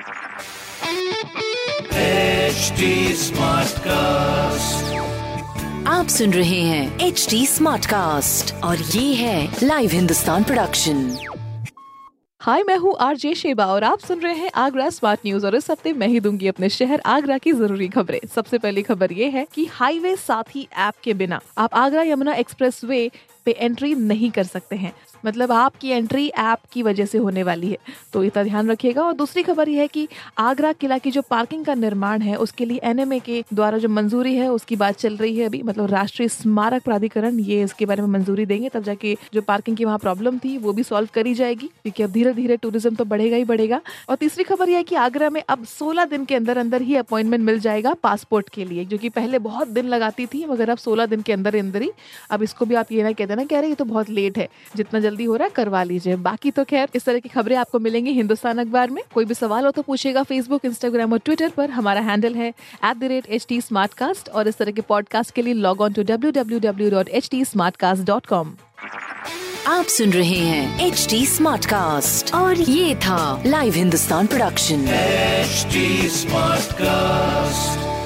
HD Smartcast. आप सुन रहे हैं एच डी स्मार्ट कास्ट और ये है लाइव हिंदुस्तान प्रोडक्शन हाय मैं हूँ आरजे शेबा और आप सुन रहे हैं आगरा स्मार्ट न्यूज़ और इस हफ़्ते मैं ही दूँगी अपने शहर आगरा की ज़रूरी खबरें सबसे पहली खबर ये है कि हाईवे साथी ऐप के बिना आप आगरा यमुना एक्सप्रेस वे पे एंट्री नहीं कर सकते हैं। मतलब आपकी एंट्री ऐप की वजह से होने वाली है। तो इतना ध्यान रखिएगा। और दूसरी खबर यह है कि आगरा किला की जो पार्किंग का निर्माण है, उसके लिए एनएमए के द्वारा जो मंजूरी है, उसकी बात चल रही है अभी। मतलब राष्ट्रीय स्मारक प्राधिकरण ये इसके बारे में मंजूरी देंगे, तब जाके जो पार्किंग की वहाँ प्रॉब्लम थी, वो भी सॉल्व करी जाएगी। क्योंकि अब धीरे धीरे टूरिज़्म तो बढ़ेगा ही बढ़ेगा। और तीसरी खबर यह है कि आगरा में अब सोलह दिन के अंदर अंदर ही अपॉइंटमेंट मिल जाएगा पासपोर्ट के लिए, जो कि पहले बहुत दिन लगाती थी, मगर अब सोलह दिन के अंदर अंदर ही। अब इसको भी आप ये ना कहते ना? कह रहे ये तो बहुत लेट है जितना जल्दी हो रहा है करवा लीजिए। बाकी तो खैर इस तरह की खबरें आपको मिलेंगी हिंदुस्तान अखबार में। कोई भी सवाल हो तो पूछेगा फेसबुक इंस्टाग्राम और ट्विटर पर। हमारा हैंडल है at the rate H T और इस तरह के पॉडकास्ट के लिए log on to W W W dot H T आप सुन रहे हैं एच डी स्मार्ट कास्ट और ये था live Hindustan production HD Smartcast.